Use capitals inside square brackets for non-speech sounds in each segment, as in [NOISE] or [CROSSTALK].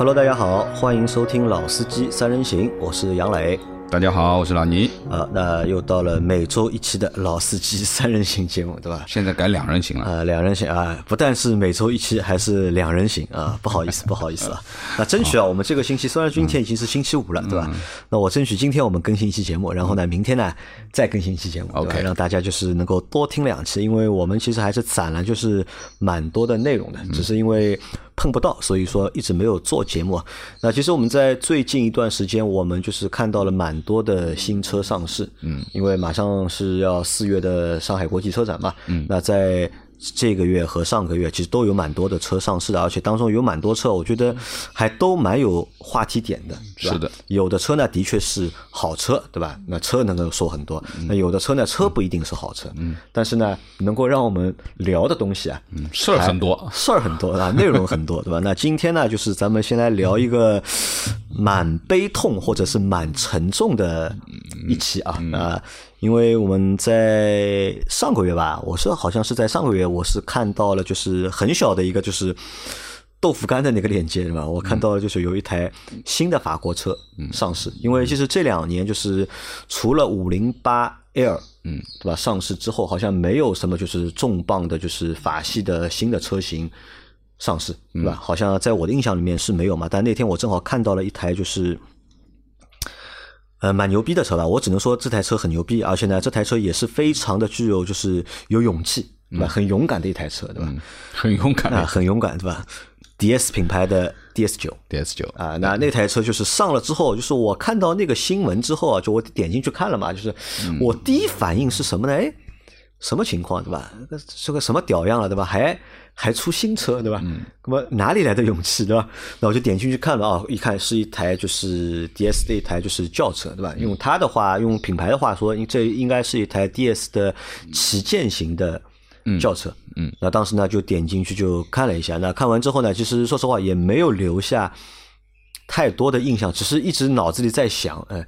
Hello，大家好，欢迎收听《老司机三人行》，我是杨磊。大家好，我是老倪。啊，那又到了每周一期的老司机 [LAUGHS] 三人行节目，对吧？现在改两人行了。啊，两人行啊，不但是每周一期，还是两人行啊！不好意思，[LAUGHS] 不好意思啊。那争取啊，我们这个星期虽然今天已经是星期五了，对吧？那我争取今天我们更新一期节目，然后呢，明天呢再更新一期节目，OK，让大家就是能够多听两期，因为我们其实还是攒了就是蛮多的内容的，只是因为。碰不到，所以说一直没有做节目。那其实我们在最近一段时间，我们就是看到了蛮多的新车上市。嗯，因为马上是要四月的上海国际车展嘛。嗯，那在。这个月和上个月其实都有蛮多的车上市的，而且当中有蛮多车，我觉得还都蛮有话题点的，是的。有的车呢，的确是好车，对吧？那车能够说很多。那有的车呢，车不一定是好车，嗯。但是呢，能够让我们聊的东西啊，事儿很多，事儿很多啊，[LAUGHS] 内容很多，对吧？那今天呢，就是咱们先来聊一个 [LAUGHS] 蛮悲痛或者是蛮沉重的一期啊啊。因为我们在上个月吧，我是好像是在上个月，我是看到了就是很小的一个就是豆腐干的那个链接，是吧？我看到了就是有一台新的法国车上市。因为其实这两年就是除了五零八 L，嗯，对吧？上市之后好像没有什么就是重磅的，就是法系的新的车型上市，对吧？好像在我的印象里面是没有嘛。但那天我正好看到了一台就是。呃，蛮牛逼的车吧？我只能说这台车很牛逼，而且呢，这台车也是非常的具有就是有勇气，对吧？很勇敢的一台车，对吧？很勇敢啊，很勇敢，对吧？DS 品牌的 DS 九，DS 九啊，那那台车就是上了之后，就是我看到那个新闻之后啊，就我点进去看了嘛，就是我第一反应是什么呢？哎，什么情况，对吧？是个什么屌样了，对吧？还。还出新车，对吧？那么哪里来的勇气，对吧？那我就点进去看了啊，一看是一台就是 D S 的一台就是轿车，对吧？用它的话，用品牌的话说，这应该是一台 D S 的旗舰型的轿车。嗯，那当时呢就点进去就看了一下，那看完之后呢，其实说实话也没有留下太多的印象，只是一直脑子里在想，哎，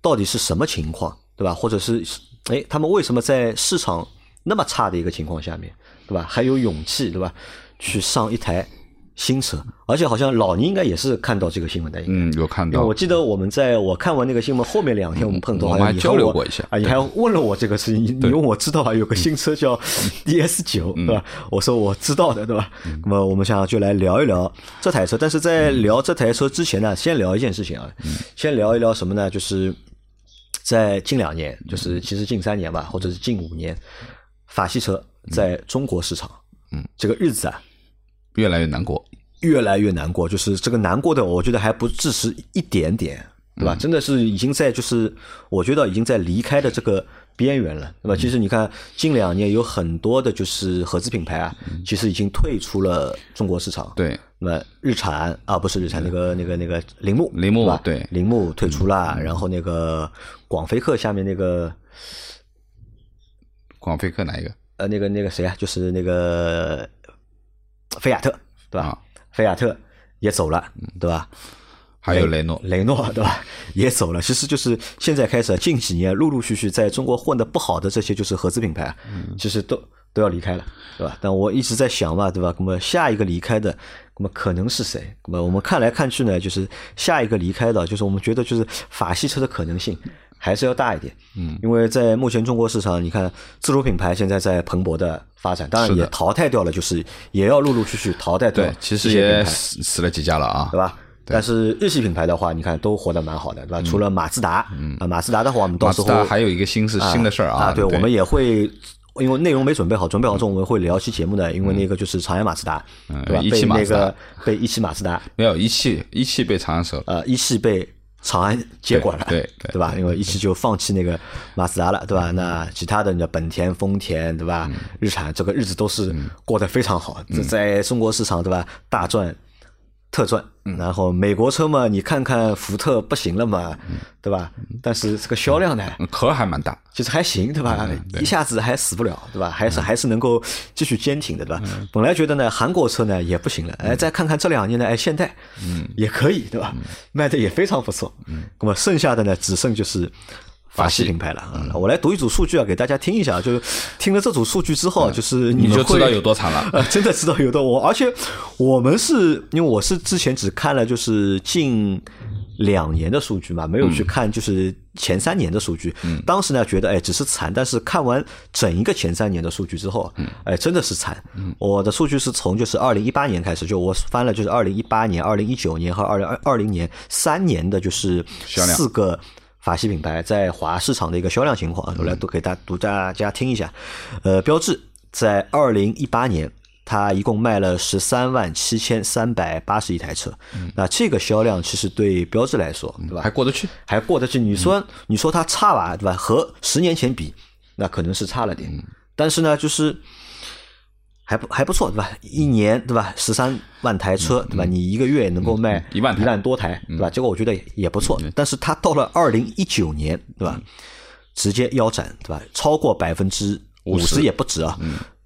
到底是什么情况，对吧？或者是哎，他们为什么在市场那么差的一个情况下面？对吧？还有勇气，对吧？去上一台新车，而且好像老倪应该也是看到这个新闻的。嗯，有看到。我记得我们在我看完那个新闻后面两天，我们碰到，我们还交流过一下啊，你还问了我这个事情，因为我知道啊，有个新车叫 DS 九，对吧？我说我知道的，对吧？那么我们想就来聊一聊这台车，但是在聊这台车之前呢，先聊一件事情啊，先聊一聊什么呢？就是在近两年，就是其实近三年吧，或者是近五年，法系车。在中国市场，嗯，这个日子啊，越来越难过，越来越难过。就是这个难过的，我觉得还不只是一点点，对吧？真的是已经在，就是我觉得已经在离开的这个边缘了，对吧？其实你看，近两年有很多的，就是合资品牌啊，其实已经退出了中国市场。对，那么日产啊，不是日产，那个那个那个铃木，铃木对，铃木退出了，然后那个广菲克下面那个广菲克哪一个？呃，那个那个谁啊，就是那个菲亚特，对吧？菲亚特也走了，对吧？还有雷诺，雷诺对吧？也走了。其实就是现在开始，近几年陆陆续续在中国混的不好的这些就是合资品牌，其实都都要离开了，对吧？但我一直在想嘛，对吧？那么下一个离开的，那么可能是谁？那么我们看来看去呢，就是下一个离开的，就是我们觉得就是法系车的可能性。还是要大一点，嗯，因为在目前中国市场，你看自主品牌现在在蓬勃的发展，当然也淘汰掉了，就是也要陆陆续续淘汰掉。对，其实也死死了几家了啊，对吧？但是日系品牌的话，你看都活得蛮好的，对吧？除了马自达，啊，马自达的话，我们到时候还有一个新是新的事儿啊，对，我们也会因为内容没准备好，准备好之后我们会聊期节目的，因为那个就是长安马自达，对吧？被那个被一汽马自达没有一汽一汽被长安收了，呃，一汽被。长安接管了，对对吧？因为一汽就放弃那个马自达了，对吧？那其他的，你本田、丰田，对吧？日产这个日子都是过得非常好，在中国市场，对吧？大赚。特赚，然后美国车嘛，你看看福特不行了嘛，对吧？但是这个销量呢，壳还蛮大，其实还行，对吧？一下子还死不了，对吧？还是还是能够继续坚挺的，对吧？本来觉得呢，韩国车呢也不行了，哎，再看看这两年呢，哎，现代，嗯，也可以，对吧？卖的也非常不错，嗯，那么剩下的呢，只剩就是法系品牌了。啊我来读一组数据啊，给大家听一下。就是听了这组数据之后，就是们你就知道有多惨了。[LAUGHS] 呃，真的知道有多我，而且我们是因为我是之前只看了就是近两年的数据嘛，没有去看就是前三年的数据。嗯当时呢觉得哎只是惨，但是看完整一个前三年的数据之后，哎真的是惨。我的数据是从就是二零一八年开始，就我翻了就是二零一八年、二零一九年和二零二二零年三年的就是销量四个。法系品牌在华市场的一个销量情况，我来都给大读大家听一下。呃，标致在二零一八年，它一共卖了十三万七千三百八十一台车。那这个销量其实对标致来说，对吧？还过得去，还过得去。你说你说它差吧，对吧？和十年前比，那可能是差了点。但是呢，就是还不还不错，对吧？一年对吧？十三万台车，对吧？你一个月能够卖一万一万多台，对吧？结果我觉得也不错。但是它到了二零一九年，对吧？直接腰斩，对吧？超过百分之五十也不止啊。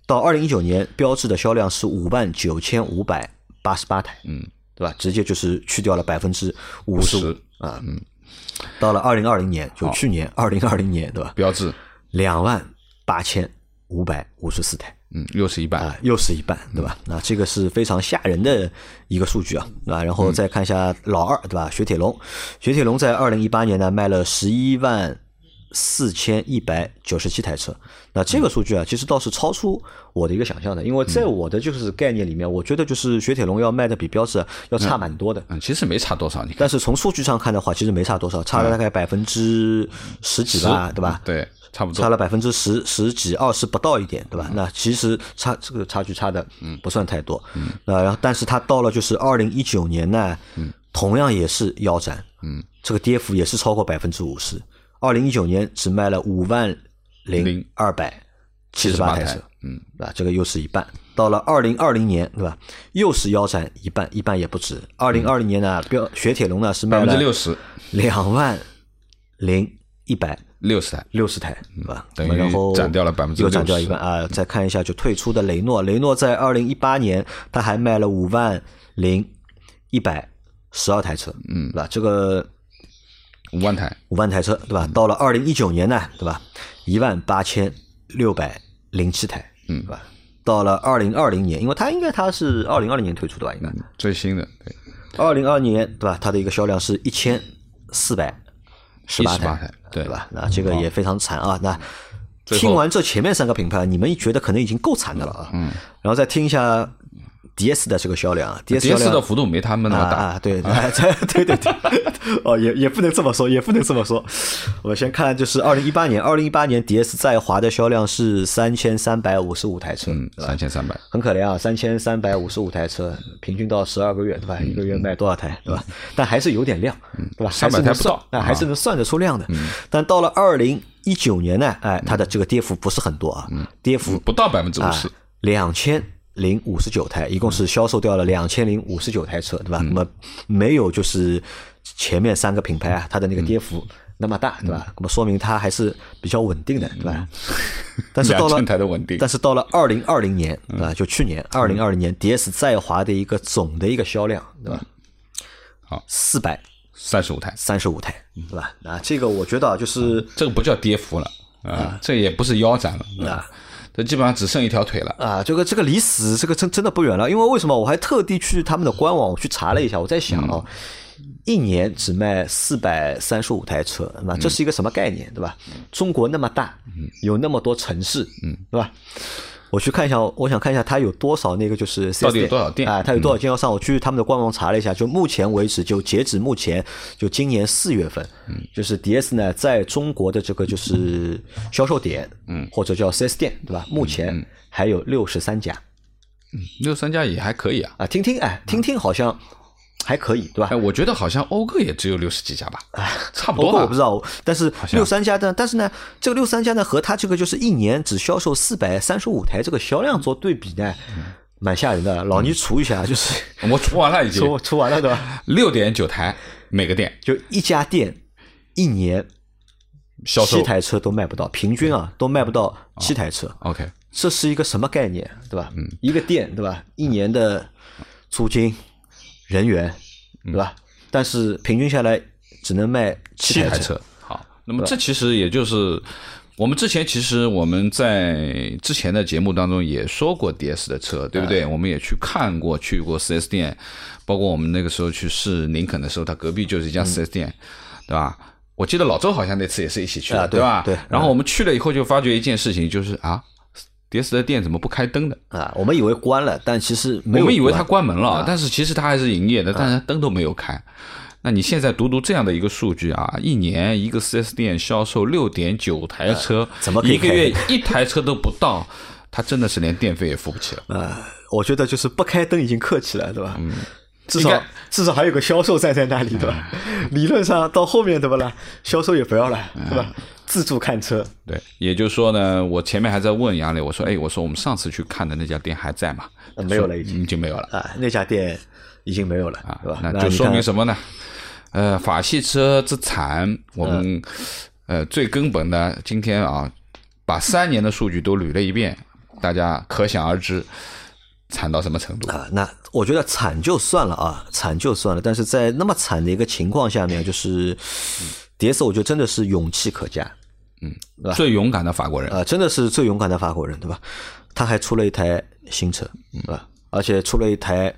到二零一九年，标志的销量是五万九千五百八十八台，嗯，对吧？直接就是去掉了百分之五十50啊。嗯，到了二零二零年，就去年二零二零年，对吧？标志，两万八千五百五十四台。嗯，又是一半。啊，又是一半，对吧？那这个是非常吓人的一个数据啊，对吧？然后再看一下老二，对吧？雪铁龙，雪铁龙在二零一八年呢卖了十一万四千一百九十七台车，那这个数据啊，其实倒是超出我的一个想象的，因为在我的就是概念里面，我觉得就是雪铁龙要卖的比标致要差蛮多的。嗯，其实没差多少，你看，但是从数据上看的话，其实没差多少，差了大概百分之十几吧，对吧？对，差不多。差了百分之十十几二十不到一点，对吧？那其实差这个差距差的不算太多。嗯，那然后但是它到了就是二零一九年呢，嗯，同样也是腰斩，嗯，这个跌幅也是超过百分之五十。二零一九年只卖了五万零二百七十八台车，嗯，啊，这个又是一半。到了二零二零年，对吧？又是腰斩一半，一半也不止。二零二零年呢，标雪铁龙呢是卖百了分之六十，两万零一百六十台，六十台，对吧？等于然后斩掉了百分之又斩掉一半啊！再看一下就退出的雷诺，雷诺在二零一八年它还卖了五万零一百十二台车，嗯，对吧？这个五万台，五万台车，对吧？到了二零一九年呢，对吧？一万八千六百零七台，嗯对吧？到了二零二零年，因为它应该它是二零二零年推出的吧？应该最新的，对，二零二年对吧？它的一个销量是一千四百十八台对对吧？那这个也非常惨啊！那听完这前面三个品牌，你们觉得可能已经够惨的了啊？嗯，然后再听一下 DS 的这个销量啊，DS 销量的幅度没他们那么大，啊啊，对，哎 [LAUGHS] 对对对对，哦，也也不能这么说，也不能这么说。我先看，就是二零一八年，二零一八年 DS 在华的销量是三千三百五十五台车，嗯，三千三百，很可怜啊，三千三百五十五台车，平均到十二个月，对吧？一个月卖多少台，对吧？但还是有点量，对吧？还是300台能不到算，哎，还是能算得出量的。但到了二零一九年呢，哎，它的这个跌幅不是很多啊，跌幅不到百分之五啊十，两千零五十九台，一共是销售掉了两千零五十九台车，对吧？那么没有就是前面三个品牌啊，它的那个跌幅那么大，对吧？那么说明它还是比较稳定的，对吧？[LAUGHS] 但是到了台的稳定。但是到了二零二零年对吧，就去年二零二零年，DS 在华的一个总的一个销量，对吧？好。四百三十五台，三十五台，对吧？啊，这个我觉得啊就是这个不叫跌幅了啊，这也不是腰斩了啊，这基本上只剩一条腿了。啊，这个这个离死这个真真的不远了，因为为什么？我还特地去他们的官网我去查了一下，我在想哦、一年只卖四百三十五台车，那这是一个什么概念，对吧？中国那么大，有那么多城市，嗯，对吧？我去看一下，我想看一下它有多少那个就是 4S 到底有多少店？啊？它有多少经销商？我去他们的官网查了一下，就目前为止，就截止目前，就今年四月份，嗯，就是 DS 呢在中国的这个就是销售点，嗯，或者叫 4S 店，对吧？目前还有六十三家。嗯六十三家也还可以啊，啊，听听哎，听听好像还可以，对吧哎，？我觉得好像讴歌也只有六十几家吧，差不多吧。括我不知道，但是六三家的，但是呢，这个六三家呢和它这个就是一年只销售四百三十五台这个销量做对比呢，蛮吓人的。老倪除一下，就是我除完了已经，除除完了对吧？六点九台每个店就一家店一年销售七台车都卖不到，平均啊都卖不到七台车，OK，这是一个什么概念，对吧？嗯一个店对吧？一年的租金、人员，对吧？但是平均下来只能卖七台台车，好，那么这其实也就是我们之前其实我们在之前的节目当中也说过 DS 的车，对不对？我们也去看过，去过 4S 店，包括我们那个时候去试林肯的时候，它隔壁就是一家 4S 店，对吧？我记得老周好像那次也是一起去的，啊对吧？对然后我们去了以后就发觉一件事情，就是啊，DS 的店怎么不开灯的？啊，我们以为关了，但其实没有我们以为它关关门了，但是其实它还是营业的，但是灯都没有开。那你现在读读这样的一个数据啊，一年一个四 S 店销售六点九台车，怎么一个月一台车都不到？他真的是连电费也付不起了。啊，我觉得就是不开灯已经客气了，对吧？嗯，至少至少还有个销售站在那里，对吧？理论上到后面对不啦？销售也不要了，对吧？自助看车，对，也就是说呢，我前面还在问杨磊，我说，哎，我说我们上次去看的那家店还在吗？呃没有了已经已经没有了啊，那家店已经没有了，啊对吧？那就说明什么呢？呃，法系车之惨，我们、嗯呃最根本的，今天啊，把三年的数据都捋了一遍，大家可想而知，惨到什么程度。啊，那我觉得惨就算了啊，惨就算了。但是在那么惨的一个情况下面，就是碟斯，我觉得真的是勇气可嘉，吧最勇敢的法国人，啊，真的是最勇敢的法国人，对吧？他还出了一台新车，对吧？而且出了一台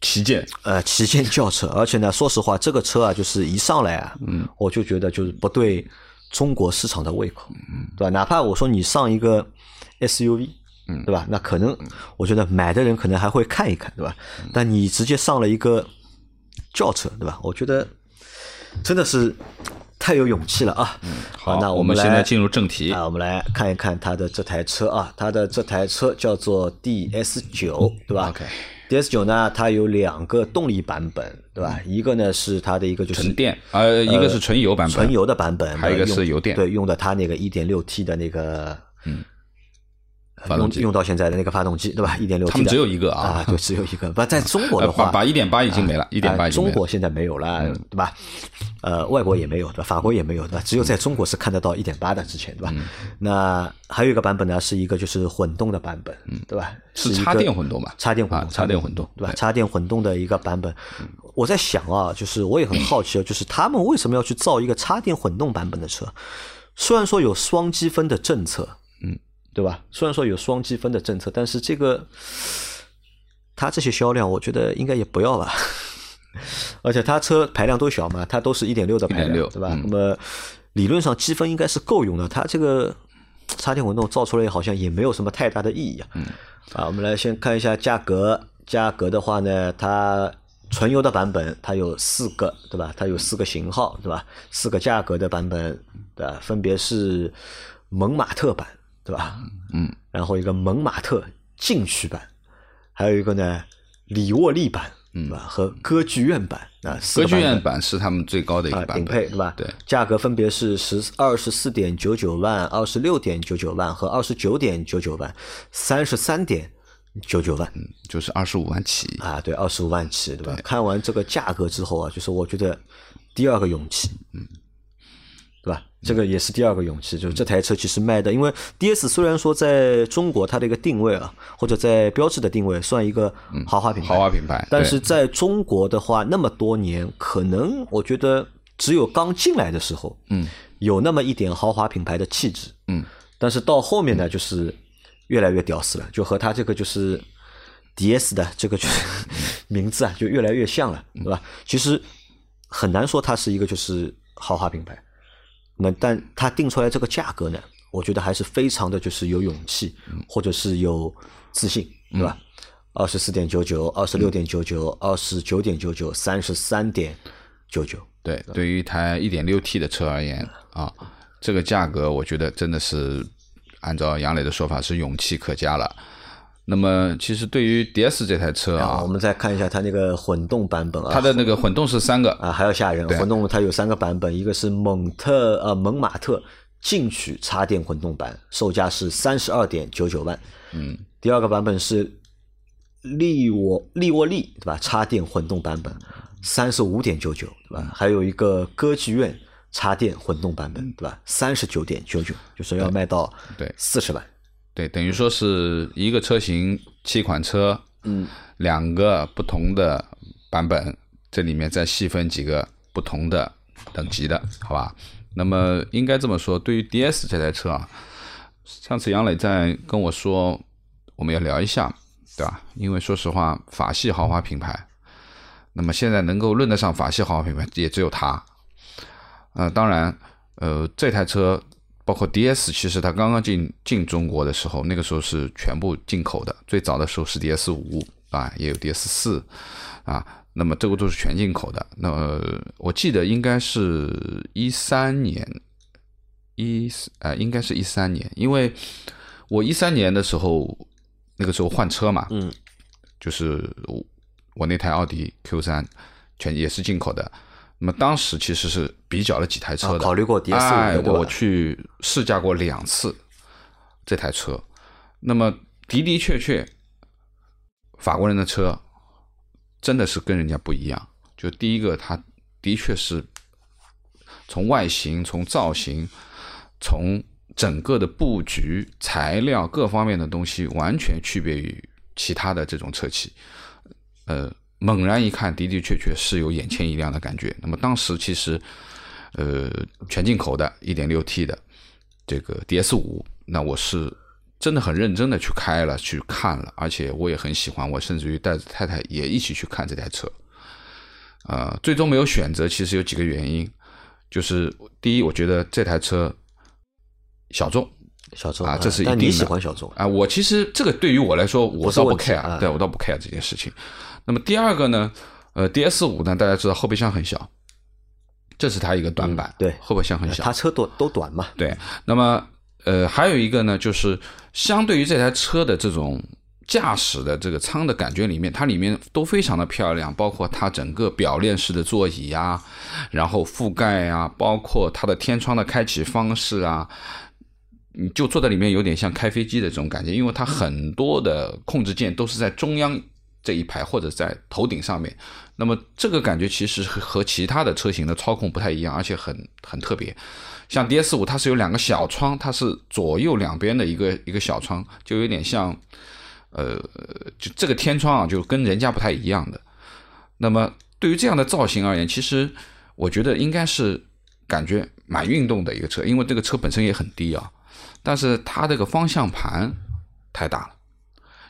旗舰，呃旗舰轿车，而且呢，说实话，这个车啊，就是一上来啊，嗯，我就觉得就是不对中国市场的胃口，嗯，对吧？哪怕我说你上一个 SUV，嗯，对吧？那可能我觉得买的人可能还会看一看，对吧？但你直接上了一个轿车，对吧？我觉得真的是太有勇气了啊！好，那我们来现在进入正题。啊，我们来看一看它的这台车啊，它的这台车叫做 DS 九，对吧 OK DS 九呢，它有两个动力版本，对吧？一个呢是它的一个就是纯电，呃，一个是纯油版本，纯油的版本，还有一个是油电对，用的它那个一点六 T 的那个，嗯，发动机用用到现在的那个发动机，对吧？1.6T 的，他们只有一个啊啊，对，只有一个。[LAUGHS] 不，在中国呃的话，把把一点八已经没了，一点八中国现在没有了，对吧？呃，外国也没有，对吧？法国也没有，对吧？只有在中国是看得到一点八的，之前，对吧？嗯那还有一个版本呢，是一个就是混动的版本，对吧？是插电混动吧啊插电混动，插电混动对吧？插电混动的一个版本，我在想啊，就是我也很好奇啊，就是他们为什么要去造一个插电混动版本的车？虽然说有双积分的政策，嗯，对吧？虽然说有双积分的政策，但是这个它这些销量，我觉得应该也不要吧。[LAUGHS] 而且它车排量都小嘛，它都是一点六的排量，对吧？嗯那么理论上积分应该是够用的，它这个插电混动造出来好像也没有什么太大的意义啊。嗯，啊，我们来先看一下价格，价格的话呢，它纯油的版本它有四个，对吧？它有四个型号，对吧？四个价格的版本，对吧？分别是蒙马特版，对吧？嗯，然后一个蒙马特禁区版，还有一个呢里沃利版，对吧？和歌剧院版啊，歌剧院版是他们最高的一啊个，版本，顶配对吧？对，价格分别是十二十四点九九万、二十六点九九万和二十九点九九万、三十三点九九万就是二十五万起。啊，对，二十五万起，对吧？看完这个价格之后啊，就是我觉得第二个勇气，嗯？这个也是第二个勇气，就是这台车其实卖的，因为 DS 虽然说在中国它的一个定位啊，或者在标志的定位算一个豪华品牌，豪华品牌，但是在中国的话，那么多年，可能我觉得只有刚进来的时候，嗯，有那么一点豪华品牌的气质，嗯，但是到后面呢，就是越来越屌丝了，就和它这个就是 DS 的这个就是 [LAUGHS] 名字啊，就越来越像了，对吧？其实很难说它是一个就是豪华品牌，那么但它定出来这个价格呢，我觉得还是非常的就是有勇气，或者是有自信，对吧？二十四点九九、二十六点九九、二十九点九九、三十三点九九，对，对于一台一点六 T 的车而言啊，这个价格我觉得真的是按照杨磊的说法是勇气可嘉了。那么其实对于 DS 这台车啊我，们再看一下它那个混动版本啊，它的那个混动是三个，啊，还要吓人。混动它有三个版本，一个是蒙特呃蒙马特进取插电混动版，售价是三十二点九九万。嗯，第二个版本是利沃利沃利对吧？插电混动版本三十五点九九对吧？还有一个歌剧院插电混动版本对吧？三十九点九九，就是要卖到对四十万。对，等于说是一个车型七款车，嗯，两个不同的版本，这里面再细分几个不同的等级的，好吧？那么应该这么说，对于 DS 这台车啊，上次杨磊在跟我说，我们要聊一下，对吧？因为说实话，法系豪华品牌，那么现在能够论得上法系豪华品牌，也只有它。呃，当然，呃，这台车包括 DS，其实它刚刚进进中国的时候，那个时候是全部进口的。最早的时候是 DS 五啊，也有 DS 四啊，那么这个都是全进口的。那我记得应该是一三年，一啊，应该是一三年，因为我一三年的时候，那个时候换车嘛，嗯，就是我我那台奥迪 Q 三全也是进口的。那么当时其实是比较了几台车的，考虑过 DS 哎，五我去试驾过两次这台车。那么的的确确，法国人的车真的是跟人家不一样。就第一个，它的确是从外形、从造型、从整个的布局、材料各方面的东西，完全区别于其他的这种车企。呃，猛然一看，的的确确是有眼前一亮的感觉。那么当时其实，呃，全进口的 1.6T 的这个 DS 五，那我是真的很认真的去开了，去看了，而且我也很喜欢，我甚至于带着太太也一起去看这台车。呃，最终没有选择，其实有几个原因，就是第一，我觉得这台车小众，小众啊这是一定的喜欢小众，啊，我其实这个对于我来说，我倒不 care，啊对我倒不 care 这件事情。那么第二个呢，呃，DS 五呢，大家知道后备箱很小，这是它一个短板，嗯对后备箱很小它。车都都短嘛，对，那么呃，还有一个呢，就是相对于这台车的这种驾驶的这个舱的感觉里面，它里面都非常的漂亮，包括它整个表链式的座椅啊，然后覆盖啊，包括它的天窗的开启方式啊，你就坐在里面有点像开飞机的这种感觉，因为它很多的控制键都是在中央这一排或者在头顶上面。那么这个感觉其实和其他的车型的操控不太一样，而且很很特别。像 DS 五它是有两个小窗，它是左右两边的一个一个小窗，就有点像，呃，就这个天窗啊，就跟人家不太一样的。那么对于这样的造型而言，其实我觉得应该是感觉蛮运动的一个车，因为这个车本身也很低啊，但是它这个方向盘太大了，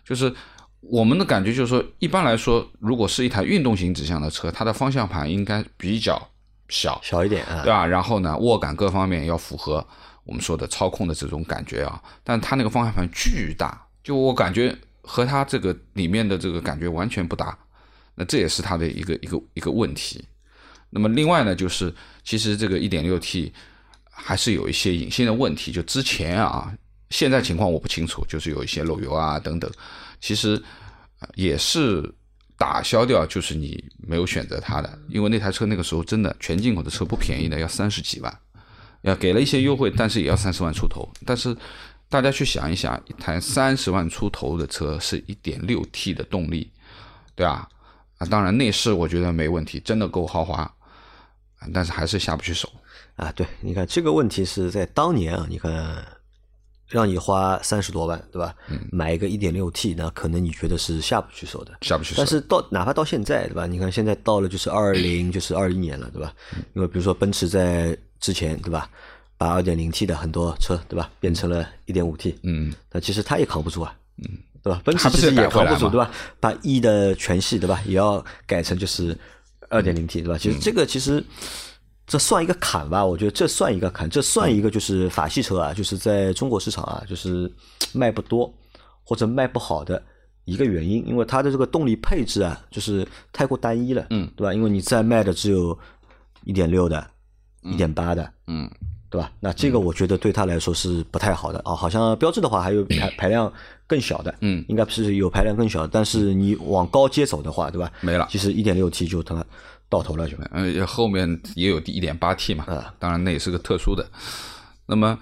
就是我们的感觉就是说，一般来说，如果是一台运动型指向的车，它的方向盘应该比较小，小一点啊对，吧？然后呢，握感各方面要符合我们说的操控的这种感觉啊。但它那个方向盘巨大，就我感觉和它这个里面的这个感觉完全不搭。那这也是它的一个一个一个问题。那么另外呢，就是其实这个 1.6T 还是有一些隐性的问题，就之前啊，现在情况我不清楚，就是有一些漏油啊等等，其实也是打消掉，就是你没有选择它的，因为那台车那个时候真的全进口的车不便宜的，要三十几万，要给了一些优惠，但是也要三十万出头。但是大家去想一想，一台三十万出头的车是一点六 T 的动力，对吧？啊，当然内饰我觉得没问题，真的够豪华，但是还是下不去手。啊，对，你看这个问题是在当年啊，你看让你花三十多万，对吧？嗯买一个一点六 T，那可能你觉得是下不去手的。下不去手但是到哪怕到现在，对吧？你看现在到了就是二零，就是二一年了，对吧？因为比如说奔驰在之前，对吧？把二点零 T 的很多车，对吧？变成了一点五 T，嗯，那其实它也扛不住啊，嗯，对吧？奔驰其实也扛不住，吗对吧？把 E 的全系，对吧？也要改成就是二点零 T，对吧？其实这个其实这算一个坎吧，我觉得这算一个坎，这算一个就是法系车啊，就是在中国市场啊，就是卖不多或者卖不好的一个原因，因为它的这个动力配置啊，就是太过单一了，嗯，对吧？因为你在卖的只有一点六的、一点八的，嗯，对吧？那这个我觉得对他来说是不太好的啊。好像标志的话还有排排量更小的，嗯应该是有排量更小的，但是你往高阶走的话，对吧？没了其实一点六 T 就它到头了就。呃，后面也有一点八 T 嘛，啊当然那也是个特殊的。那么，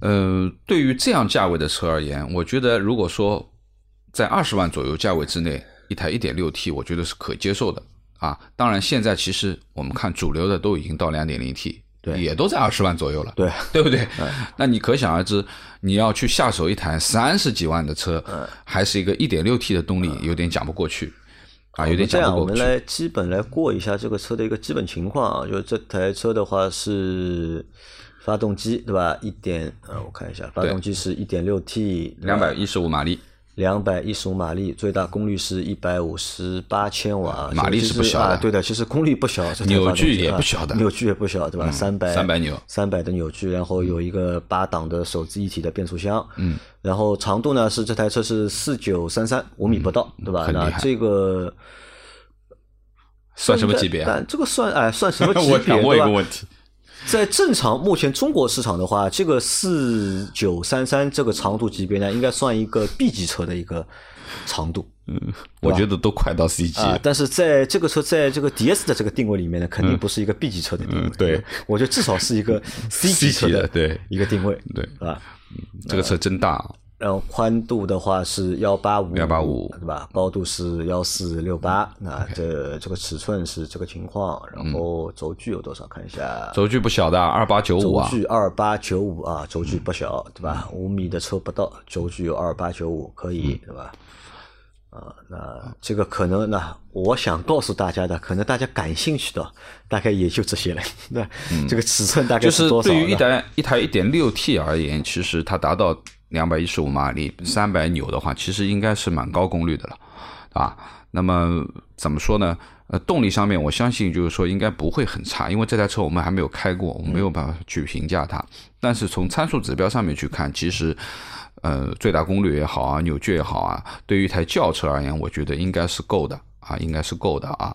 呃，对于这样价位的车而言，我觉得如果说在二十万左右价位之内，一台一点六 T，我觉得是可接受的啊。当然，现在其实我们看主流的都已经到两点零 T，对也都在二十万左右了，对，对不对？那你可想而知，你要去下手一台三十几万的车，还是一个一点六 T 的动力，有点讲不过去。啊，有点这样，我们讲不过去。来基本来过一下这个车的一个基本情况啊，就是这台车的话是发动机对吧？一点呃，我看一下，发动机是一点六 T，两百一十五马力，两百一十五马力，最大功率是一百五十八千瓦，马力是不小的啊，对的，其实功率不小，扭矩也啊不小的嗯扭矩也不小，对吧？三百300扭三百的扭矩，然后有一个八档的手自一体的变速箱，嗯，然后长度呢是这台车是四九三三五米不到，对吧？那这个算什么级别啊？但这个算哎算什么级别？[LAUGHS] 我想问一个问题，在正常目前中国市场的话，这个四九三三这个长度级别呢，应该算一个 B 级车的一个长度。嗯我觉得都快到 C 级但是在这个车在这个 DS 的这个定位里面呢，肯定不是一个 B 级车的定位。嗯对，我觉得至少是一个 C 级车的 [LAUGHS] 级的对一个定位，对，啊。这个车真大啊，然后宽度的话是幺八五幺八五对吧？高度是幺四六八，那这这个尺寸是这个情况。然后轴距有多少？看一下，轴距不小的，二八九五轴啊，距二八九五啊，轴距不小，对吧？五米的车不到，轴距有二八九五，可以，对吧？啊，那这个可能，呢我想告诉大家的，可能大家感兴趣的，大概也就这些了。[LAUGHS] 对，这个尺寸大概就是多少呢？对于一台一台一点六 T 而言，其实它达到两百一十五马力、三百扭的话，其实应该是蛮高功率的了，啊。那么怎么说呢？呃，动力上面我相信就是说应该不会很差，因为这台车我们还没有开过，我没有办法去评价它。但是从参数指标上面去看，其实。呃，最大功率也好啊，扭矩也好啊，对于一台轿车而言，我觉得应该是够的啊，应该是够的啊。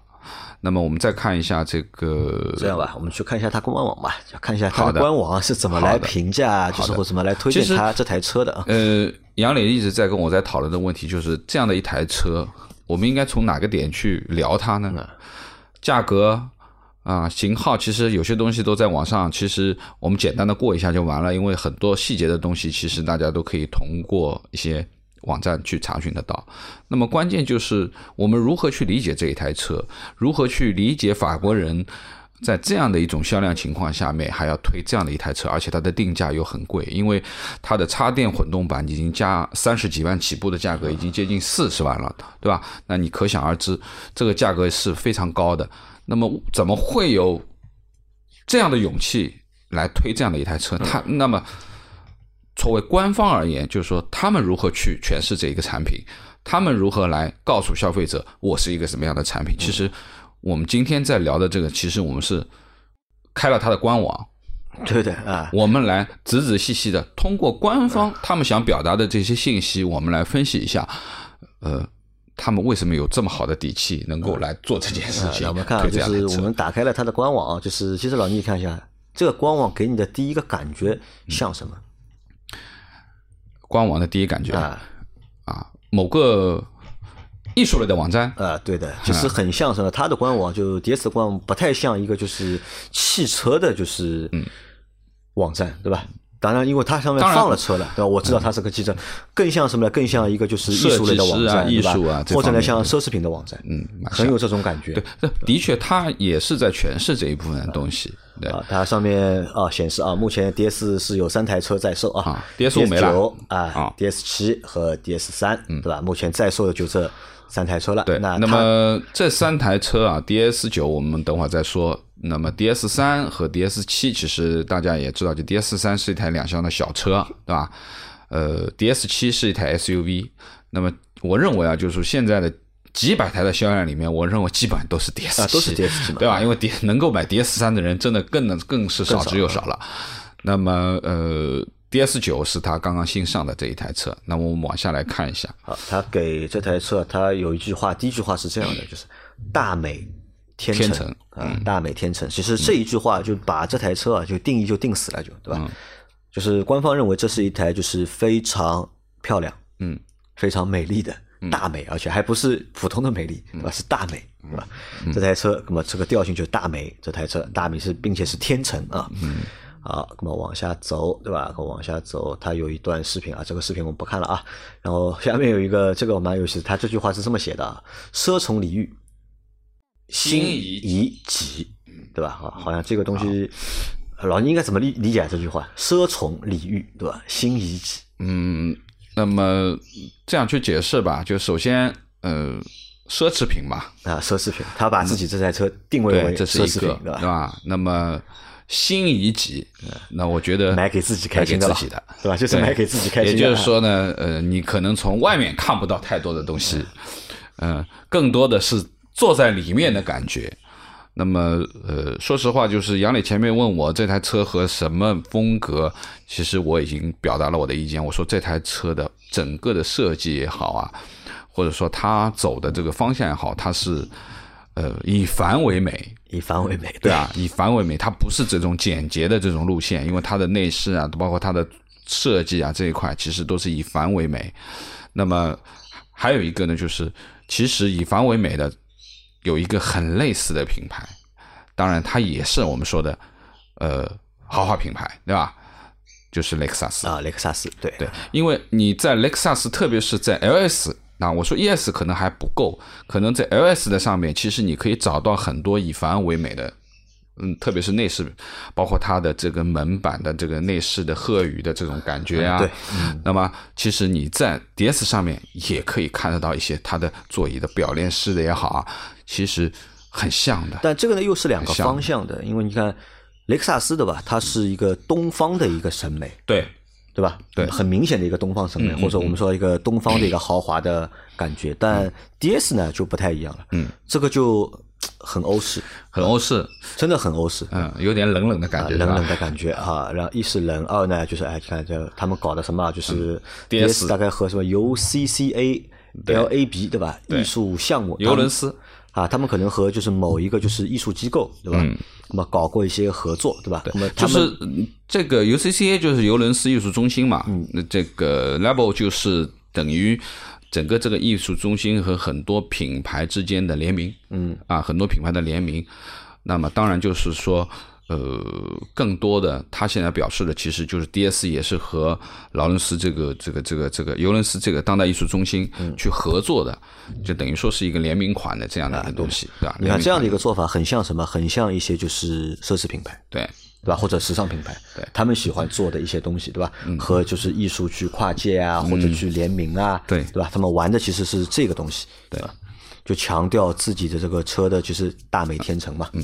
那么我们再看一下这个，这样吧，我们去看一下它官网吧，看一下它的的官网是怎么来评价，就是或怎么来推荐它这台车的啊。呃，杨磊一直在跟我在讨论的问题就是这样的一台车，我们应该从哪个点去聊它呢？价格啊，型号，其实有些东西都在网上，其实我们简单的过一下就完了，因为很多细节的东西，其实大家都可以通过一些网站去查询得到。那么关键就是我们如何去理解这一台车，如何去理解法国人。在这样的一种销量情况下面，还要推这样的一台车，而且它的定价又很贵，因为它的插电混动版已经加三十几万起步的价格，已经接近四十万了，对吧？那你可想而知，这个价格是非常高的。那么怎么会有这样的勇气来推这样的一台车？它那么作为官方而言，就是说他们如何去诠释这一个产品，他们如何来告诉消费者我是一个什么样的产品？其实我们今天在聊的这个，其实我们是开了它的官网，[LAUGHS] 对的啊，我们来仔仔细细的通过官方他们想表达的这些信息，我们来分析一下，呃，他们为什么有这么好的底气，能够来做这件事情？我们看就是我们打开了它的官网啊，就是其实老倪看一下这个官网给你的第一个感觉像什么官网的第一感觉啊？啊，某个艺术类的网站，啊，对的，就是很像什么？它的官网就 DS 的官网不太像一个就是汽车的，就是嗯网站，对吧？当然，因为它上面放了车了，对吧？我知道它是个汽车，更像什么呢？更像一个就是艺术类的网站，艺术啊或者呢像奢侈品的网站，嗯，很有这种感觉。对，这的确，它也是在诠释这一部分的东西。对，啊，它上面啊显示啊，目前 DS 是有三台车在售啊啊，DS 没了九啊啊，DS 七和 DS 三，对吧？目前在售的就这三台车了。对，那那么这三台车啊，DS 九我们等会儿再说。那么 DS 三和 DS 七，其实大家也知道，就 DS 三是一台两厢的小车，对吧？呃，DS 七是一台 SUV。那么我认为啊，就是现在的几百台的销量里面，我认为基本上都是 DS 七、啊都是 DS 七对吧？因为 D 能够买 DS 三的人，真的更能更是少之又少了。那么呃，DS 九是他刚刚新上的这一台车。那么我们往下来看一下，好，他给这台车，他有一句话，第一句话是这样的，就是“大美天成”天成啊，大美天成。其实这一句话就把这台车啊，就定义就定死了，就对吧？就是官方认为这是一台就是非常漂亮，嗯，非常美丽的大美，而且还不是普通的美丽，对吧？是大美，对吧？这台车，那么这个调性就是大美，这台车大美是并且是天成啊。好，那么往下走，对吧？往下走，它有一段视频啊，这个视频我们不看了啊。然后下面有一个，这个蛮有意思的，它这句话是这么写的啊：奢从礼遇，心仪己，对吧？啊，好像这个东西，老倪应该怎么理理解这句话？奢从礼遇，对吧？心仪己，嗯，那么这样去解释吧，就首先，呃，奢侈品嘛，啊，奢侈品，他把自己这台车定位，为这是一个奢侈品，对？对吧？那么心仪级，那我觉得买给自己开心的自己的，对吧？就是买给自己开心的。也就是说呢，呃，你可能从外面看不到太多的东西，嗯、更多的是坐在里面的感觉。那么，呃，说实话，就是杨磊前面问我这台车和什么风格，其实我已经表达了我的意见。我说这台车的整个的设计也好啊，或者说它走的这个方向也好，它是呃以繁为美，以繁为美，对啊，以繁为美，它不是这种简洁的这种路线，因为它的内饰啊，包括它的设计啊这一块，其实都是以繁为美。那么还有一个呢，就是其实以繁为美的有一个很类似的品牌，当然它也是我们说的呃豪华品牌，对吧？就是雷克萨斯。啊，雷克萨斯，对对，因为你在雷克萨斯，特别是在 LS，那我说 ES 可能还不够，可能在 LS 的上面，其实你可以找到很多以繁为美的，嗯，特别是内饰，包括它的这个门板的这个内饰的褐羽的这种感觉啊。对，那么其实你在 DS 上面也可以看得到一些它的座椅的表链式的也好啊，其实很像的。但这个呢又是两个方向的，因为你看雷克萨斯的吧，它是一个东方的一个审美，对，对吧？对很明显的一个东方审美，或者我们说一个东方的一个豪华的感觉。但 DS 呢就不太一样了，嗯，这个就很欧式，很欧式，真的很欧式。嗯，有点冷冷的感啊，觉，冷冷的感觉啊，然后一是冷，二呢就是哎，看这他们搞的什么啊，就是嗯 DS 大概和什么 UCCA、LAB 对吧？艺术项目，尤伦斯啊，他们可能和就是某一个就是艺术机构对吧？那么搞过一些合作对吧？那么就是嗯这个 UCCA 就是尤伦斯艺术中心嘛，那这个 Level 就是等于整个这个艺术中心和很多品牌之间的联名，嗯啊，很多品牌的联名。那么当然就是说，呃，更多的他现在表示的其实就是 DS 也是和劳伦斯这个这个这个这个尤伦斯这个当代艺术中心去合作的，就等于说是一个联名款的这样的一个东西，对吧？你看这样的一个个做法，很像什么？很像一些就是奢侈品牌。对。对吧？或者时尚品牌，对他们喜欢做的一些东西，对吧？和就是艺术去跨界啊，或者去联名啊，对对吧？他们玩的其实是这个东西，对吧？就强调自己的这个车的就是大美天成嘛，嗯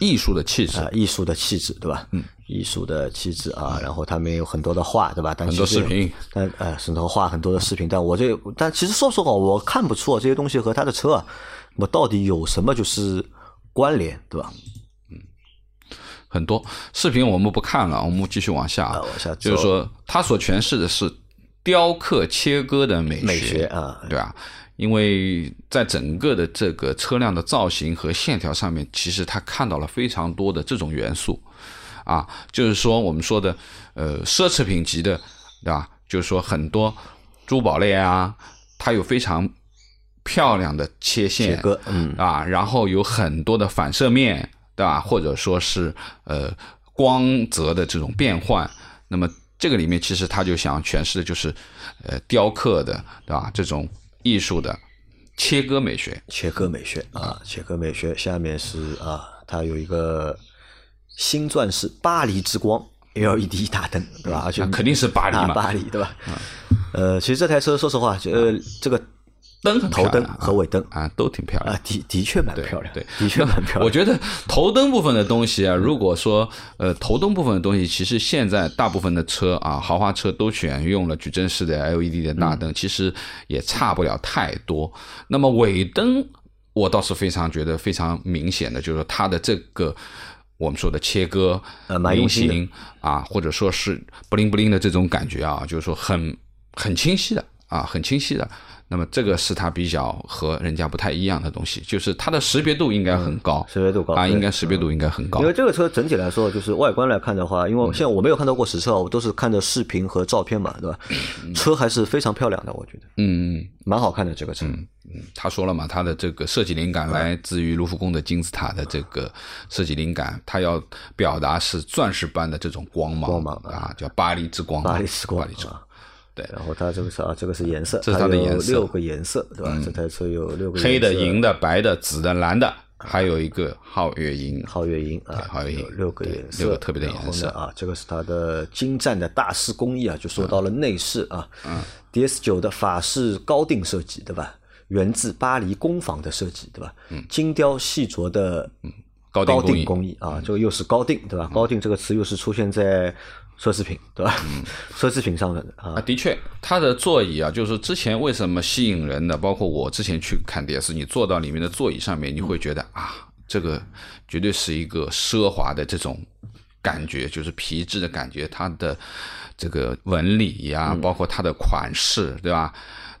艺术的气质啊，，艺术的气质，对吧？嗯，艺术的气质啊，然后他们也有很多的画，对吧？但很多视频，但呃，很多画很多的视频，但我这但其实说实话，我看不出啊这些东西和他的车啊，我到底有什么就是关联，对吧？很多视频我们不看了，我们继续往下。啊往下就是说，他所诠释的是雕刻切割的美学，美学啊对吧？因为在整个的这个车辆的造型和线条上面，其实他看到了非常多的这种元素啊，就是说我们说的呃奢侈品级的，对吧？就是说很多珠宝类啊，它有非常漂亮的切线，切嗯啊，然后有很多的反射面，对吧？或者说是呃光泽的这种变换，那么这个里面其实他就想诠释的就是呃雕刻的，对吧？这种艺术的切割美学，切割美学啊，切割美学。下面是啊，它有一个新钻石巴黎之光 LED 大灯，对吧？而且那肯定是巴黎嘛啊巴黎对吧？呃，其实这台车说实话，呃，这个灯很头灯和尾灯啊都挺漂亮啊，。的的确蛮漂亮，对，的确蛮漂亮。[LAUGHS] 我觉得头灯部分的东西啊，如果说呃头灯部分的东西，其实现在大部分的车啊，豪华车都选用了矩阵式的 LED 的大嗯灯，其实也差不了太多。那么尾灯，我倒是非常觉得非常明显的，就是说它的这个。我们说的切割、呃蛮用啊，或者说是不灵不灵的这种感觉啊，就是说很很清晰的啊，很清晰的。那么这个是它比较和人家不太一样的东西，就是它的识别度应该很高，识别度高啊，应该识别度应该很高因。为这个车整体来说，就是外观来看的话，因为现在我没有看到过实车，我都是看的视频和照片嘛，对吧？车还是非常漂亮的，我觉得嗯，蛮好看的这个车。嗯他说了嘛，他的这个设计灵感来自于卢浮宫的金字塔的这个设计灵感，他要表达是钻石般的这种光芒，光芒啊，叫巴黎之光，巴黎之光巴黎之光。啊。然后它这个是啊，这个是颜色，这是它的有颜色。嗯六个颜色，对吧？这台车有六个黑的、银的、白的、紫的、蓝的，还有一个皓月银。皓月银啊，皓月银有六个颜色，六个特别的颜色。啊，这个是它的精湛的大师工艺啊，就说到了内饰啊，嗯，DS 九的法式高定设计，对吧？源自巴黎工坊的设计，对吧？嗯，精雕细琢的高高定工艺啊，这个又是高定，对吧？高定这个词又是出现在奢侈品，对吧？[LAUGHS] 奢侈品上的啊啊，，的确，它的座椅啊，就是之前为什么吸引人的，包括我之前去看电视，你坐到里面的座椅上面，你会觉得啊，这个绝对是一个奢华的这种感觉，就是皮质的感觉，它的这个纹理呀，包括它的款式，对吧？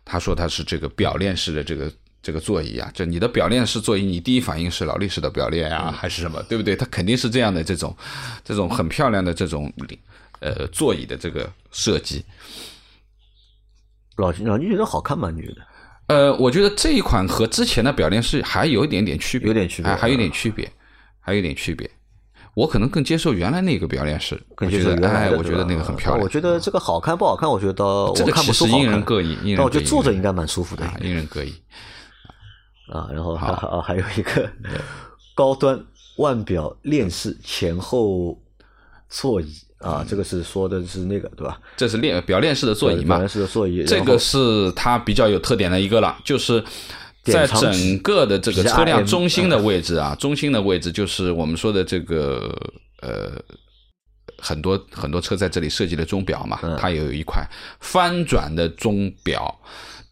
他说他是这个表链式的这个这个座椅啊，就你的表链式座椅，你第一反应是劳力士的表链啊，还是什么，对不对？它肯定是这样的这种这种很漂亮的这种呃座椅的这个设计。老老你觉得好看吗？你觉得？呃，我觉得这一款和之前的表链是还有一点点区别，有点区别哎，还有点区别，还有点区别。我可能更接受原来那个表链式，更接受我觉得哎，原来的，我觉得那个很漂亮。我觉得这个好看不好看，我觉得倒这个我看不出因人各异因人但我觉得坐着应该蛮舒服的啊，因人各异。啊。然后还啊还有一个高端腕表链式前后座椅嗯啊，这个是说的是那个对吧？这是链表链式的座椅嘛表链？式的座椅，这个是它比较有特点的一个了，就是在整个的这个车辆中心的位置啊，中心的位置就是我们说的这个呃。很多很多车在这里设计的钟表嘛，嗯它有一块翻转的钟表，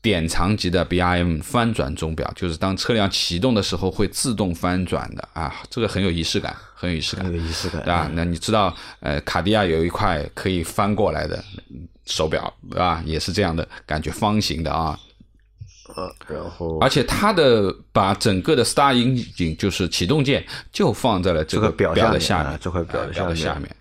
典藏级的 B I M 翻转钟表，就是当车辆启动的时候会自动翻转的啊，这个很有仪式感，很有仪式感很。有仪式感对吧？那你知道，呃，卡地亚有一块可以翻过来的手表，对吧？也是这样的感觉，方形的啊。呃，然后而且它的把整个的 Star Engine 就是启动键就放在了这这个表的下面，啊这块表哎的下面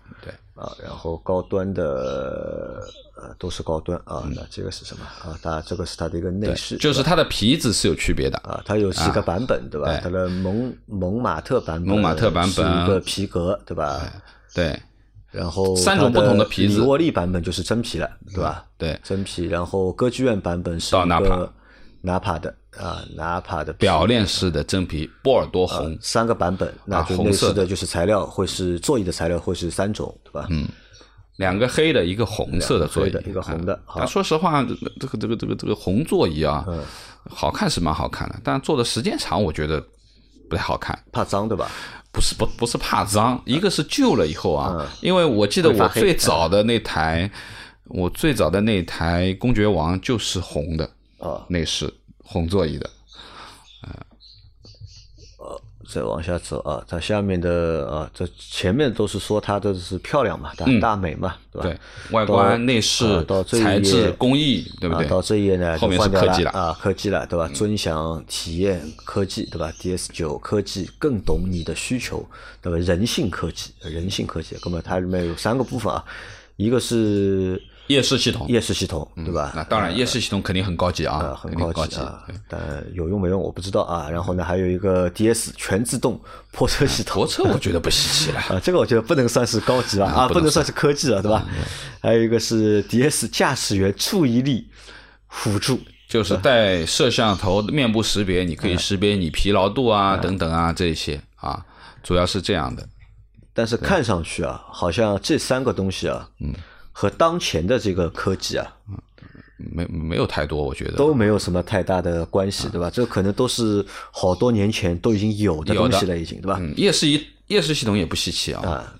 啊，然后高端的呃都是高端啊，那这个是什么啊？它这个是它的一个内饰，嗯就是它的皮子是有区别的。啊，它有几个版本，对吧？它的蒙蒙马特版本，蒙马特版本是一个皮革，对吧？对然后三种不同的皮子米沃利版本就是真皮了，对吧？对，真皮。然后歌剧院版本是一个纳帕的啊，纳帕的表链式的真皮，波尔多红。三个版本，那就红色的内饰的就是材料会是座椅的材料会是三种，对吧？嗯，两个黑的，一个红色的座椅，一个红的说实话，这个这个这个这个红座椅啊，好看是蛮好看的，但坐的时间长，我觉得不太好看。怕脏，对吧？不是不不是怕脏，一个是旧了以后啊，因为我记得我最早的那台，我最早的那台公爵王就是红的啊，内饰，红座椅的。啊，呃再往下走啊，它下面的啊，这前面都是说它的是漂亮嘛，大大美嘛，对吧？对，外观、内饰啊到、材质、工艺，对不对？啊，到这一页呢，后面就是科技了嗯啊，科技了，对吧？尊享体验科技，对吧？DS 九科技更懂你的需求，对吧？人性科技，人性科技，那么它里面有三个部分啊，一个是夜视系统，夜视系统，对吧？那当然，夜视系统肯定很高级啊，啊，很高高级啊，但有用没用我不知道啊。然后呢，还有一个 DS 全自动泊车系统。泊车我觉得不稀奇了。[LAUGHS] 啊，这个我觉得不能算是高级吧啊，不能不能算。是科技了，对吧？还有一个是 DS 驾驶员注意力辅助，就是带摄像头、面部识别，你可以识别你疲劳度啊、等等啊这些啊，主要是这样的。但是看上去啊，好像这三个东西啊，嗯，和当前的这个科技啊没没有太多，我觉得都没有什么太大的关系，对吧？这可能都是好多年前都已经有的东西了，已经对吧？嗯，夜视仪夜视系统也不稀奇啊。啊，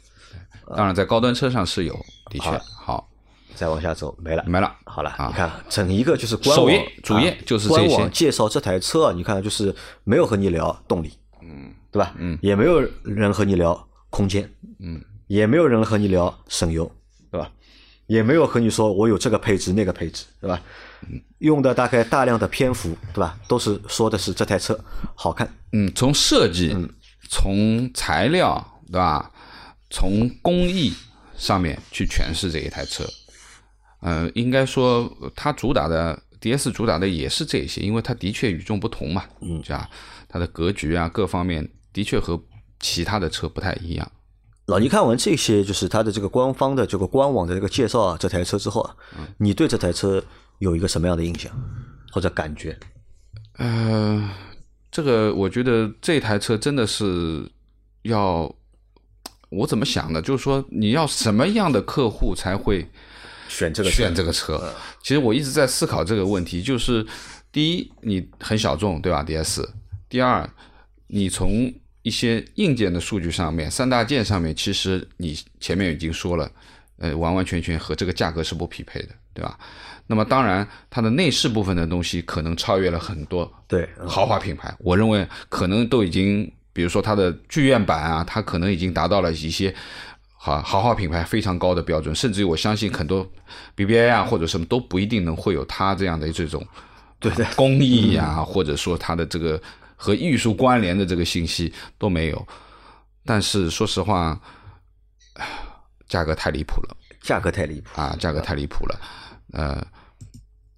当然，在高端车上是有，的确好再往下走没了。没了。好了，啊你看整一个就是官网主页啊就是官网介绍这台车啊，你看就是没有和你聊动力，嗯，对吧？嗯，也没有人和你聊空间，嗯，也没有人和你聊省油，对吧？也没有和你说我有这个配置那个配置，对吧？用的大概大量的篇幅，对吧？都是说的是这台车好看，嗯，从设计、从材料，对吧？从工艺上面去诠释这一台车。呃，应该说它主打的 DS 主打的也是这些，因为它的确与众不同嘛，嗯，这样它的格局啊各方面的确和其他的车不太一样。老倪看完这些，就是它的这个官方的这个官网的这个介绍啊，这台车之后啊，你对这台车有一个什么样的印象或者感觉？呃，这个我觉得这台车真的是要，我怎么想的？就是说你要什么样的客户才会选这个选这个车？其实我一直在思考这个问题，就是第一，你很小众，对吧？DS。第二，你从一些硬件的数据上面，三大件上面，其实你前面已经说了，呃，完完全全和这个价格是不匹配的，对吧？那么当然，它的内饰部分的东西可能超越了很多对豪华品牌，我认为可能都已经，比如说它的剧院版啊，它可能已经达到了一些好豪华品牌非常高的标准，甚至于我相信很多 BBA 啊或者什么都不一定能会有它这样的这种对对。工艺呀、或者说它的这个和艺术关联的这个信息都没有。但是说实话，唉价格太离谱了。价格太离谱。啊，价格太离谱了，呃，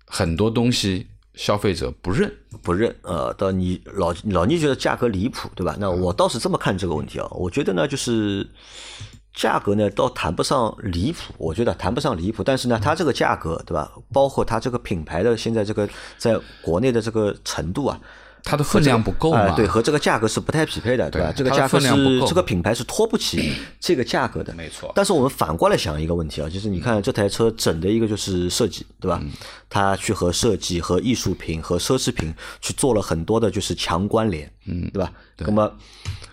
很多东西消费者不认，不认，呃，到你老老倪觉得价格离谱，对吧？那我倒是这么看这个问题啊，我觉得呢，就是价格呢，倒谈不上离谱，我觉得谈不上离谱，但是呢，它这个价格，对吧？包括它这个品牌的现在这个在国内的这个程度啊，它的分量不够嘛？哎对，和这个价格是不太匹配的，对吧？对这个价格是这个品牌是拖不起这个价格的，没错但是我们反过来想一个问题啊，就是你看这台车整的一个就是设计，对吧？它去和设计、和艺术品、和奢侈品去做了很多的就是强关联，嗯，对吧？那么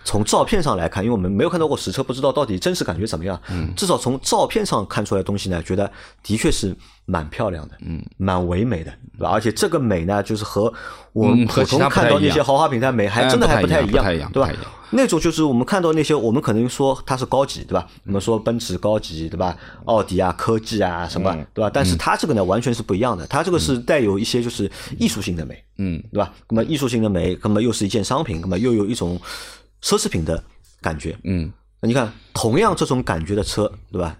从照片上来看，因为我们没有看到过实车，不知道到底真实感觉怎么样。嗯，至少从照片上看出来的东西呢，觉得的确是蛮漂亮的，嗯，蛮唯美的，对吧？而且这个美呢，就是和我们普通看到那些豪华品牌美还哎真的还不太一样对吧？那种就是我们看到那些，我们可能说它是高级，对吧？我们说奔驰高级，对吧？奥迪啊、科技啊什么，对吧？但是它这个呢，完全是不一样的。它这个是带有一些就是艺术性的美，嗯，对吧？那么艺术性的美，那么又是一件商品，那么又有一种奢侈品的感觉。嗯，那你看，同样这种感觉的车，对吧？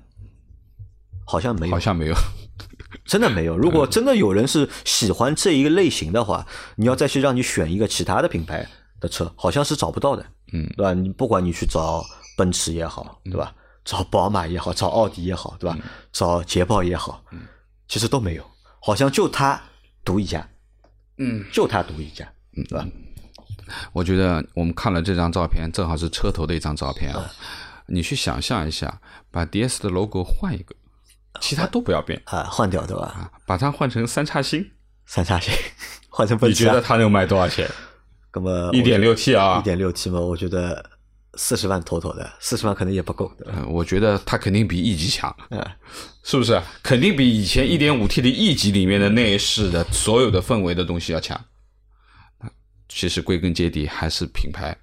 好像没有好，像没有。[LAUGHS] 真的没有。如果真的有人是喜欢这一个类型的话，你要再去让你选一个其他的品牌的车，好像是找不到的，嗯，对吧？你不管你去找奔驰也好，对吧？找宝马也好，找奥迪也好，对吧？找捷豹也好，其实都没有，好像就它独一家，嗯，就它独一家，嗯对吧？我觉得我们看了这张照片，正好是车头的一张照片啊。你去想象一下，把 DS 的 logo 换一个，其他都不要变啊，换掉对吧？啊，把它换成三叉星，三叉星 [LAUGHS] 换成奔驰啊，你觉得它能卖多少钱？那么一点六 T 啊一，点六 T 嘛，我觉得四十万妥妥的，四十万可能也不够，对吧？呃我觉得它肯定比 E 级强，嗯，是不是？肯定比以前一点五 T 的 E 级里面的内饰的所有的氛围的东西要强。其实归根结底还是品牌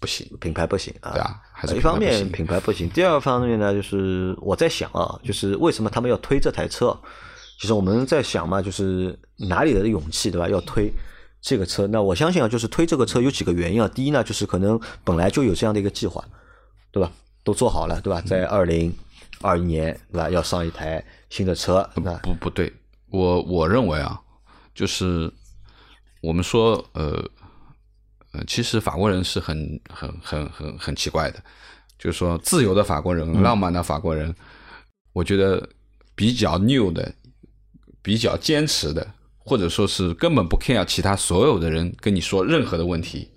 不行，品牌不行啊，对啊还是一方面品牌不行第二方面呢，就是我在想啊，就是为什么他们要推这台车？其实我们在想嘛，就是哪里来的勇气，对吧？要推这个车？那我相信啊，就是推这个车有几个原因啊。第一呢，就是可能本来就有这样的一个计划，对吧？都做好了，对吧？在二零二一年，对吧？要上一台新的车，那不不对，我我认为啊，就是我们说呃呃，其实法国人是很很很很很奇怪的，就是说自由的法国人、浪漫的法国人，我觉得比较 new 的、比较坚持的，或者说是根本不 care 其他所有的人跟你说任何的问题。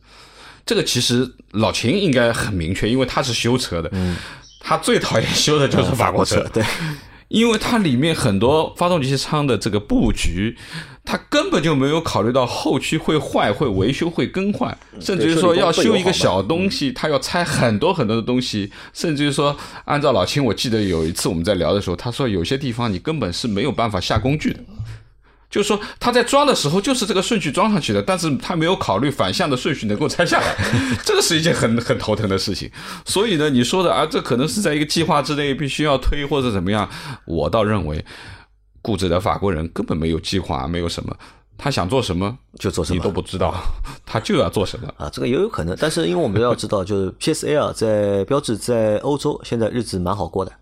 这个其实老秦应该很明确，因为他是修车的，他最讨厌修的就是法国车，对，[LAUGHS] 因为它里面很多发动机舱的这个布局，它根本就没有考虑到后期会坏、会维修、会更换，甚至于说要修一个小东西，它要拆很多很多的东西，甚至于说，按照老秦，我记得有一次我们在聊的时候，他说有些地方你根本是没有办法下工具的。就是说，他在装的时候就是这个顺序装上去的，但是他没有考虑反向的顺序能够拆下来，[LAUGHS] 这个是一件很很头疼的事情。所以呢，你说的啊，这可能是在一个计划之内必须要推或者怎么样，我倒认为固执的法国人根本没有计划，没有什么，他想做什么就做什么你都不知道，他就要做什么。啊，这个也有可能，但是因为我们要知道，就是 PSA 啊，在标志在欧洲现在日子蛮好过的，嗯，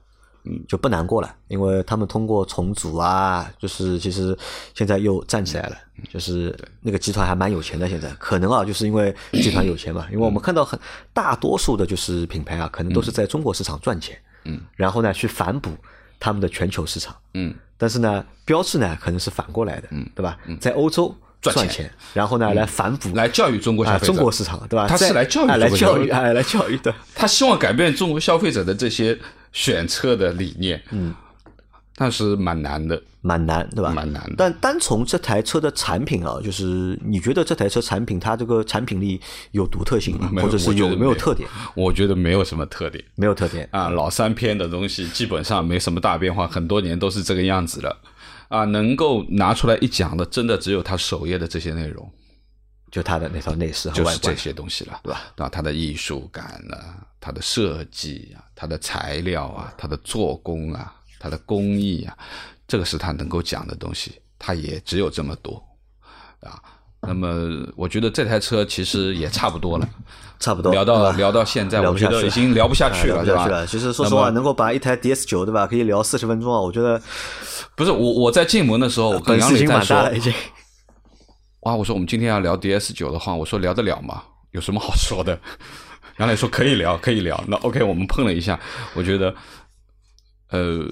就不难过了，因为他们通过重组啊，就是其实现在又站起来了，就是那个集团还蛮有钱的，现在可能啊，就是因为集团有钱嘛，因为我们看到很大多数的就是品牌啊，可能都是在中国市场赚钱，嗯，然后呢去反哺他们的全球市场，嗯，但是呢，标志呢可能是反过来的，嗯，对吧？在欧洲赚钱，然后呢来反哺来教育中国消啊，费者，中国市场对吧？他是来教育啊来教育哎，来教育的。他希望改变中国消费者的这些选车的理念。嗯，但是蛮难的，蛮难，对吧？蛮难的。但单从这台车的产品啊，就是你觉得这台车产品它这个产品力有独特性吗？或者是有没有特点？我觉得没有什么特点，没有特点啊。老三篇的东西基本上没什么大变化，很多年都是这个样子了啊。能够拿出来一讲的，真的只有它首页的这些内容，就它的那套内饰，就是这些东西了，对吧？啊，它的艺术感啊，它的设计啊，它的材料啊，它的做工啊。它的工艺啊，这个是他能够讲的东西，他也只有这么多啊。那么，我觉得这台车其实也差不多了，[LAUGHS] 差不多聊到聊到现在，我觉得已经聊不下去了，对吧？其实说实话，能够把一台 DS 九对吧，可以聊四十分钟啊，我觉得不是我我在进门的时候，我跟杨磊在说，已经哇，我说我们今天要聊 DS 九的话，我说聊得了吗？有什么好说的？[LAUGHS] 杨磊说可以聊，可以聊。那 OK，我们碰了一下，我觉得呃。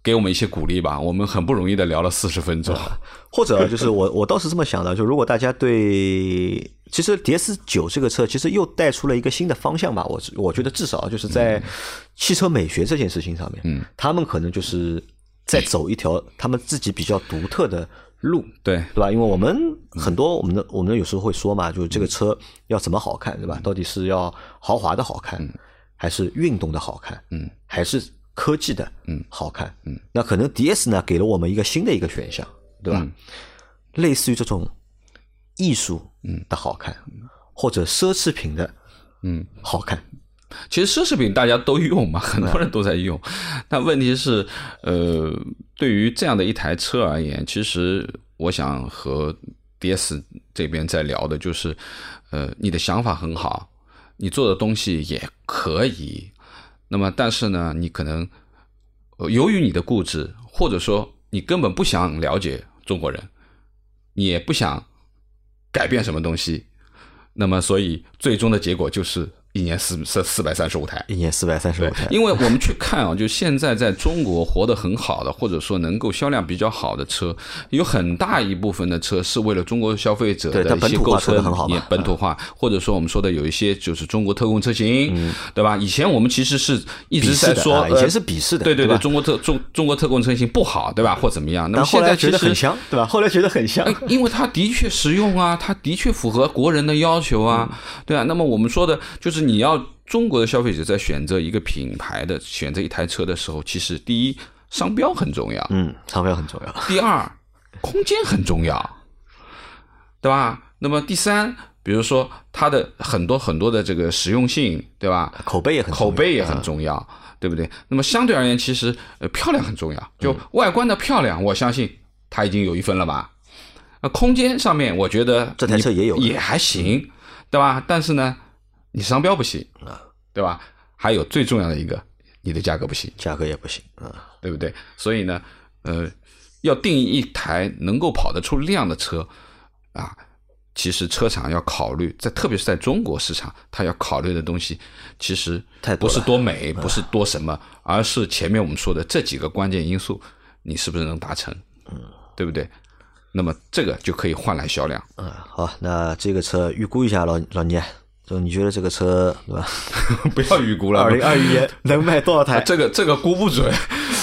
给我们一些鼓励吧，我们很不容易的聊了四十分钟。[LAUGHS] 或者就是我我倒是这么想的，就如果大家对其实 D S 九这个车其实又带出了一个新的方向吧，我我觉得至少就是在汽车美学这件事情上面，嗯，他们可能就是在走一条他们自己比较独特的路，对对吧？因为我们很多我们的我们有时候会说嘛，就是这个车要怎么好看，对吧？到底是要豪华的好看，还是运动的好看，嗯，还是？科技的，嗯，好看，嗯，那可能 D S 呢给了我们一个新的一个选项，对吧？类似于这种艺术，嗯的好看，或者奢侈品的，嗯，好看。其实奢侈品大家都用嘛，很多人都在用。但问题是，呃，对于这样的一台车而言，其实我想和 D S 这边在聊的就是，呃，你的想法很好，你做的东西也可以。那么，但是呢，你可能由于你的固执，或者说你根本不想了解中国人，你也不想改变什么东西，那么，所以最终的结果就是。一年四四四百三十五台，一年四百三十五台。因为我们去看啊，就现在在中国活得很好的，或者说能够销量比较好的车，有很大一部分的车是为了中国消费者的一些购车也本土化，或者说我们说的有一些就是中国特供车型，对吧？以前我们其实是一直在说，以前是鄙视的，对对对，中国特中中国特供车型不好，对吧？或怎么样？那么现在觉得很香，对吧？后来觉得很香，因为它的确实用啊，它的确符合国人的要求啊，对啊。那么我们说的就是。是你要中国的消费者在选择一个品牌的选择一台车的时候，其实第一商标很重要，嗯，商标很重要。第二，空间很重要，对吧？那么第三，比如说它的很多很多的这个实用性，对吧？口碑也很口碑也很重要，对不对？那么相对而言，其实呃漂亮很重要，就外观的漂亮，我相信它已经有一分了吧？那空间上面，我觉得这台车也有也还行，对吧？但是呢。你商标不行啊，对吧？还有最重要的一个，你的价格不行，价格也不行啊，对不对？所以呢，呃，要定义一台能够跑得出量的车啊，其实车厂要考虑，在特别是在中国市场，它要考虑的东西其实不是多美，不是多什么，而是前面我们说的这几个关键因素，你是不是能达成？嗯，对不对？那么这个就可以换来销量。嗯，好，那这个车预估一下，老老聂。就你觉得这个车对吧？[LAUGHS] 不要预估了，二零二一 [LAUGHS] 年能卖多少台？[LAUGHS] 这个这个估不准，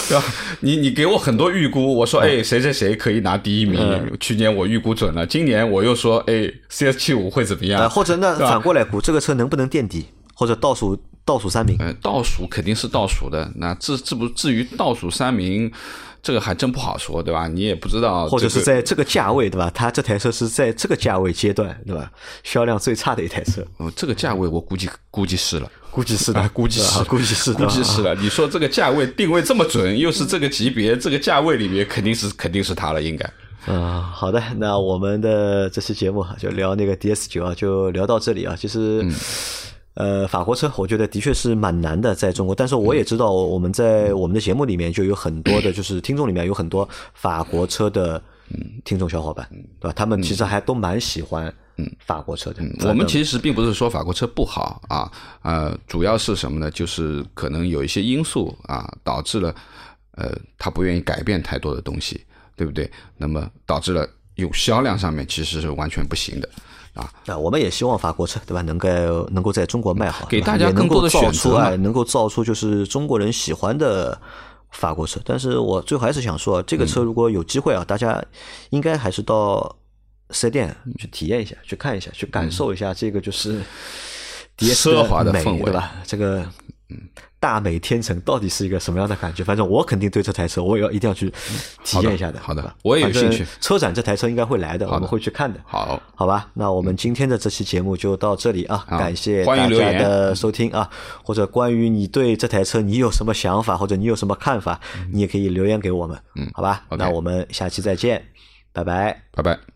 对吧？你你给我很多预估，我说哎谁谁谁可以拿第一名，去年我预估准了，今年我又说哎 CS 七五会怎么样？或者那反过来估这个车能不能垫底，或者倒数倒数三名？倒数肯定是倒数的，那至至不至于倒数三名。这个还真不好说，对吧？你也不知道，或者是在这个价位，对吧？它这台车是在这个价位阶段，对吧？销量最差的一台车。哦，这个价位我估计估计是了，估计是的，估计是，估计是，估计是了。你说这个价位定位这么准，又是这个级别，这个价位里面肯定是肯定是它了，应该。嗯，好的，那我们的这期节目就聊那个 DS 九啊，就聊到这里啊。其实。呃，法国车我觉得的确是蛮难的，在中国。但是我也知道，我们在我们的节目里面就有很多的，就是听众里面有很多法国车的听众小伙伴，对吧？他们其实还都蛮喜欢法国车的。我们其实并不是说法国车不好啊，呃，主要是什么呢？就是可能有一些因素啊，导致了呃，他不愿意改变太多的东西，对不对？那么导致了有销量上面其实是完全不行的。啊，那我们也希望法国车对吧，能够能够在中国卖好，给大家更多的选择，能够造出就是中国人喜欢的法国车。但是我最后还是想说，这个车如果有机会啊，大家应该还是到四 S 店去体验一下，去看一下，去感受一下这个就是奢华的美氛围。对吧？这个大美天成到底是一个什么样的感觉？反正我肯定对这台车，我也要一定要去体验一下的。好的我也有兴趣。车展这台车应该会来的，的。我们会去看的。好，好吧，那我们今天的这期节目就到这里啊，感谢大家的收听啊，或者关于你对这台车你有什么想法，或者你有什么看法，你也可以留言给我们，嗯，好吧？那我们下期再见，拜拜。拜拜。